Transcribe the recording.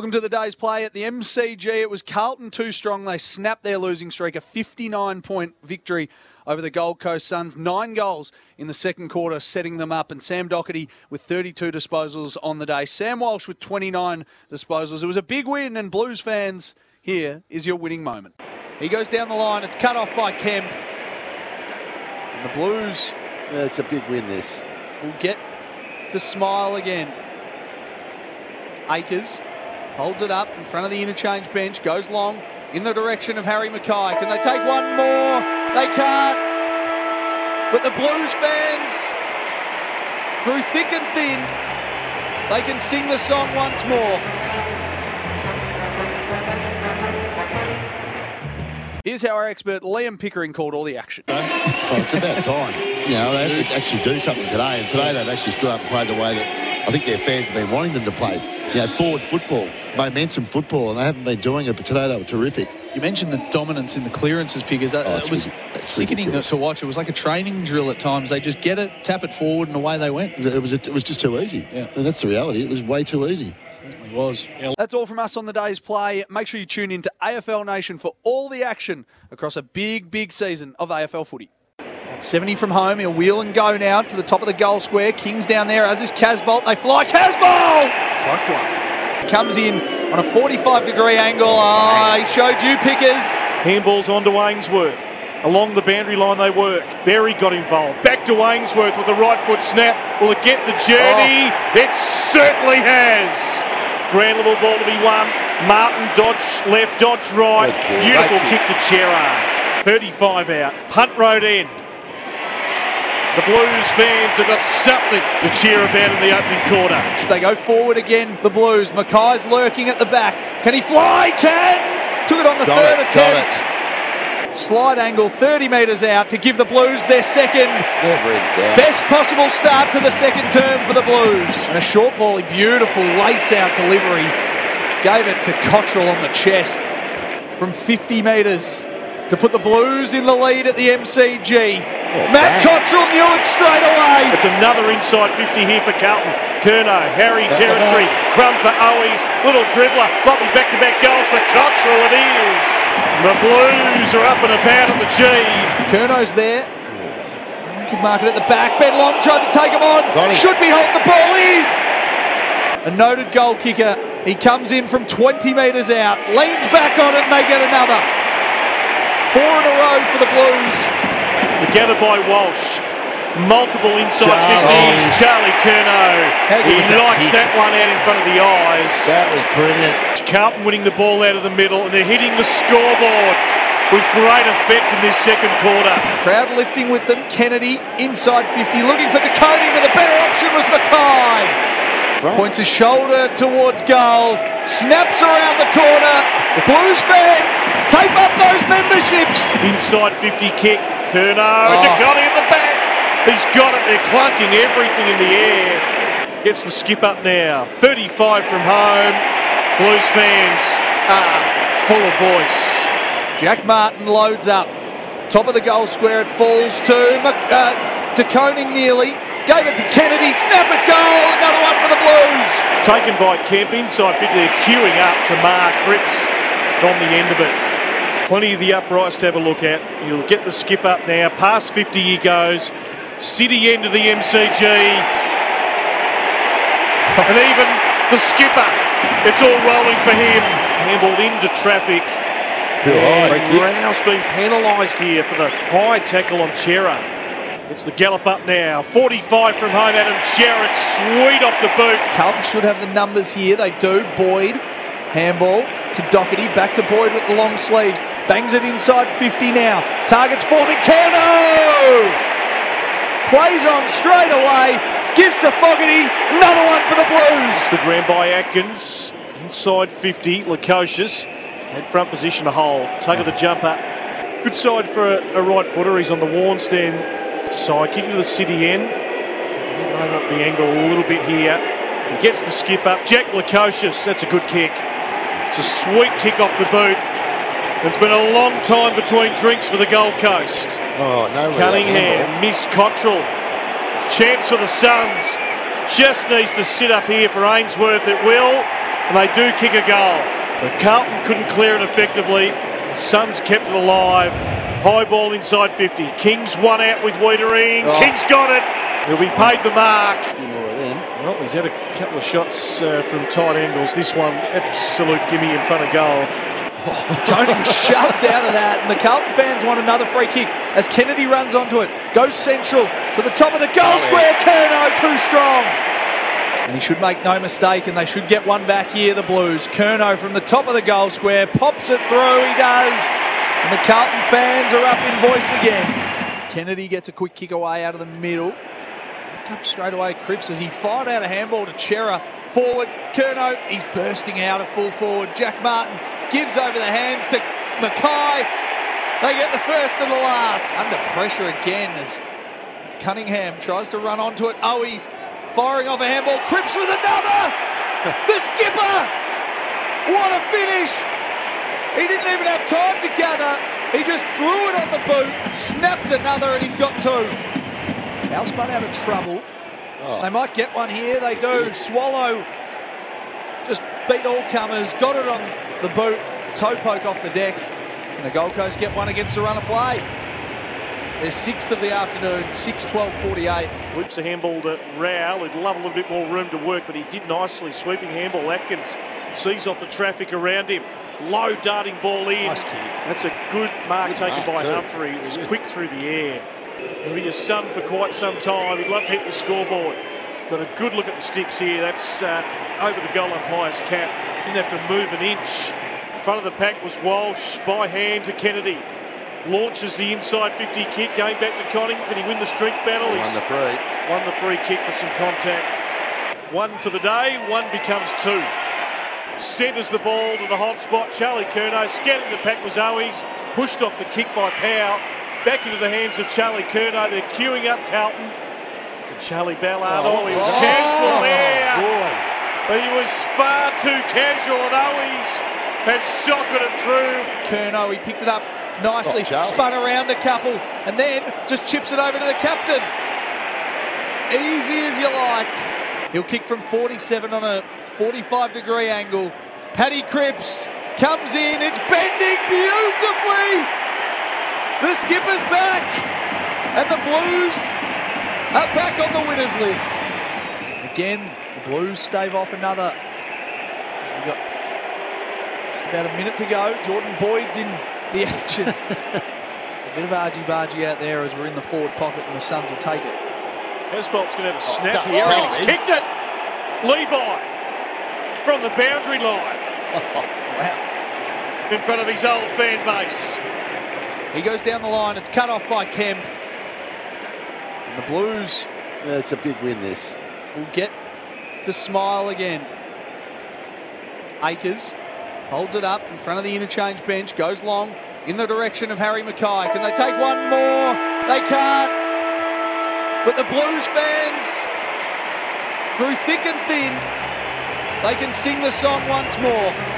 Welcome to the day's play at the MCG. It was Carlton too strong. They snapped their losing streak, a 59 point victory over the Gold Coast Suns. Nine goals in the second quarter, setting them up. And Sam Docherty with 32 disposals on the day. Sam Walsh with 29 disposals. It was a big win, and Blues fans, here is your winning moment. He goes down the line. It's cut off by Kemp. And the Blues Yeah, it's a big win, this. will get to smile again. Akers holds it up in front of the interchange bench, goes long in the direction of Harry McKay. Can they take one more? They can't. But the Blues fans, through thick and thin, they can sing the song once more. Here's how our expert Liam Pickering called all the action. Well, it's about time. You know, they actually do something today, and today they've actually stood up and played the way that I think their fans have been wanting them to play. You know, forward football, momentum football, and they haven't been doing it, but today they were terrific. You mentioned the dominance in the clearances, Pickers. Uh, Oh, it was ridic- it's sickening to watch. It was like a training drill at times. They just get it, tap it forward, and away they went. It was, it was just too easy. Yeah. And that's the reality. It was way too easy. It was. That's all from us on the day's play. Make sure you tune in to AFL Nation for all the action across a big, big season of AFL footy. 70 from home, he'll wheel and go now to the top of the goal square. King's down there, as is Casboult. They fly. Casboult! Comes in on a 45 degree angle. Ah, he showed you, Pickers. Handballs on to Ainsworth. Along the boundary line they work. Berry got involved. Back to Ainsworth with the right foot snap. Will it get the journey? It certainly has. Grand level ball to be won. Martin dodge left, dodge right. Beautiful kick to Gerard. 35 out. Punt road end. The Blues fans have got something to cheer about in the opening quarter. They go forward again, the Blues. McKay's lurking at the back. Can he fly? Can! Took it on the Got third it, attempt. got Slide angle 30 metres out to give the Blues their second Never doubt. best possible start to the second term for the Blues. And a short ball, beautiful lace out delivery. Gave it to Cottrell on the chest from 50 metres to put the Blues in the lead at the MCG. Oh, Matt bang. Cottrell knew it straight away. It's another inside 50 here for Carlton. Curnow, Harry territory, crumb for Owies, little dribbler, lovely back-to-back goals for Cottrell. It is. The Blues are up and about at the G. Curnow's there. Could mark it at the back. Ben Long tried to take him on. Should be holding the ball. Is a noted goal kicker. He comes in from 20 metres out, leans back on it, and they get another. Four in a row for the Blues. Gathered by Walsh. Multiple inside Charlie. 50s. Charlie Curnow. He was that that one out in front of the eyes. That was brilliant. Carlton winning the ball out of the middle, and they're hitting the scoreboard with great effect in this second quarter. Crowd lifting with them. Kennedy inside 50, looking for Dakota, but the better option was McKay. Front. Points his shoulder towards goal, snaps around the corner. The Blues fans tape up those memberships. Inside 50 kick. Curnow. Oh. Dakota in the back. He's got it. They're clunking everything in the air. Gets the skip up now. 35 from home. Blues fans are full of voice. Jack Martin loads up. Top of the goal square, it falls to Mc- uh, to Koning nearly. Gave it to Kennedy, snap it goal, another one for the Blues. Taken by Kemp inside 50. They're queuing up to mark grips on the end of it. Plenty of the uprights to have a look at. He'll get the skip up now. Past 50 he goes. City end of the MCG. And even the skipper. It's all rolling for him. Handballed into traffic. Too high. And Rouse being penalised here for the high tackle on Cerra. It's the gallop up now. 45 from home, Adam. It's sweet off the boot. Carlton should have the numbers here. They do. Boyd, handball to Docherty, back to Boyd with the long sleeves. Bangs it inside 50 now. Targets for Curnow. Plays on straight away. Gives to Fogarty. Another one for the Blues. Good round by Atkins. Inside 50. Lukosius. Had front position to hold. Tug of the jumper. Good side for a, a right footer. He's on the Warnstein side. Kicking to the city end. Open up the angle a little bit here. He gets the skip up. Jack Lukosius. That's a good kick. It's a sweet kick off the boot. It's been a long time between drinks for the Gold Coast. Oh, no. Cuningham, Miss Cottrell. Chance for the Suns. Just needs to sit up here for Ainsworth. It will. and they do kick a goal. But Carlton couldn't clear it effectively. Suns kept it alive. High ball inside 50. King's one out with Weitering. Oh. King's got it. He'll be paid the mark. A few more of them. Well, he's had a couple of shots uh, from tight angles. This one, absolute gimme in front of goal. Conan shoved out of that, and the Carlton fans want another free kick as Kennedy runs onto it. Goes central to the top of the goal square. Curnow too strong. And he should make no mistake, and they should get one back here, the Blues. Curnow from the top of the goal square pops it through. He does. And the Carlton fans are up in voice again. Kennedy gets a quick kick away out of the middle. Back up straight away, Cripps as he fired out a handball to Cerra. Forward, Curnow, he's bursting out of full forward. Jack Martin gives over the hands to McKay. They get the first and the last. Under pressure again as Cuningham tries to run onto it. Oh, he's firing off a handball. Cripps with another. the skipper. What a finish. He didn't even have time to gather. He just threw it on the boot, snapped another, and he's got two. Now spun out of trouble. Oh. They might get one here. They do. Swallow just beat all comers. Got it on the boot. Toe poke off the deck. And the Gold Coast get one against the run of play. Their sixth of the afternoon, 6 12 48. Whips a handball to Rao, who'd love a little bit more room to work, but he did nicely. Sweeping handball. Atkins sees off the traffic around him. Low darting ball in. Nice. That's a good mark Good taken mark by too. Humphrey. It was Good. quick through the air. He'll be a son for quite some time. He'd love to hit the scoreboard. Got a good look at the sticks here. That's uh, over the goal umpire's cap. Didn't have to move an inch. In front of the pack was Walsh by hand to Kennedy. Launches the inside 50 kick, going back to Conning. Can he win the streak battle? Won He's the free. Won the free kick for some contact. One for the day, one becomes two. Centres the ball to the hot spot. Charlie Curnow scanning the pack was Owies. Pushed off the kick by Powell. Back into the hands of Charlie Curnow. They're queuing up Carlton. But Charlie Ballard, oh, he was oh, casual oh, there. Boy. But he was far too casual and Owies has socketed it through. Curnow, he picked it up nicely, Oh, spun around a couple, and then just chips it over to the captain. Easy as you like. He'll kick from 47 on a 45 degree angle. Paddy Cripps comes in, it's bending beautifully. The skipper's back, and the Blues are back on the winners list. Again, the Blues stave off another. We've got just about a minute to go. Jordan Boyd's in the action. a bit of argy bargy out there as we're in the forward pocket, and the Suns will take it. Hesbolt's going to have a snap don't here. He's kicked it. Levi from the boundary line Wow. in front of his old fan base. He goes down the line. It's cut off by Kemp. And the Blues Yeah, it's a big win, this. will get to smile again. Akers holds it up in front of the interchange bench, goes long in the direction of Harry McKay. Can they take one more? They can't. But the Blues fans, through thick and thin, they can sing the song once more.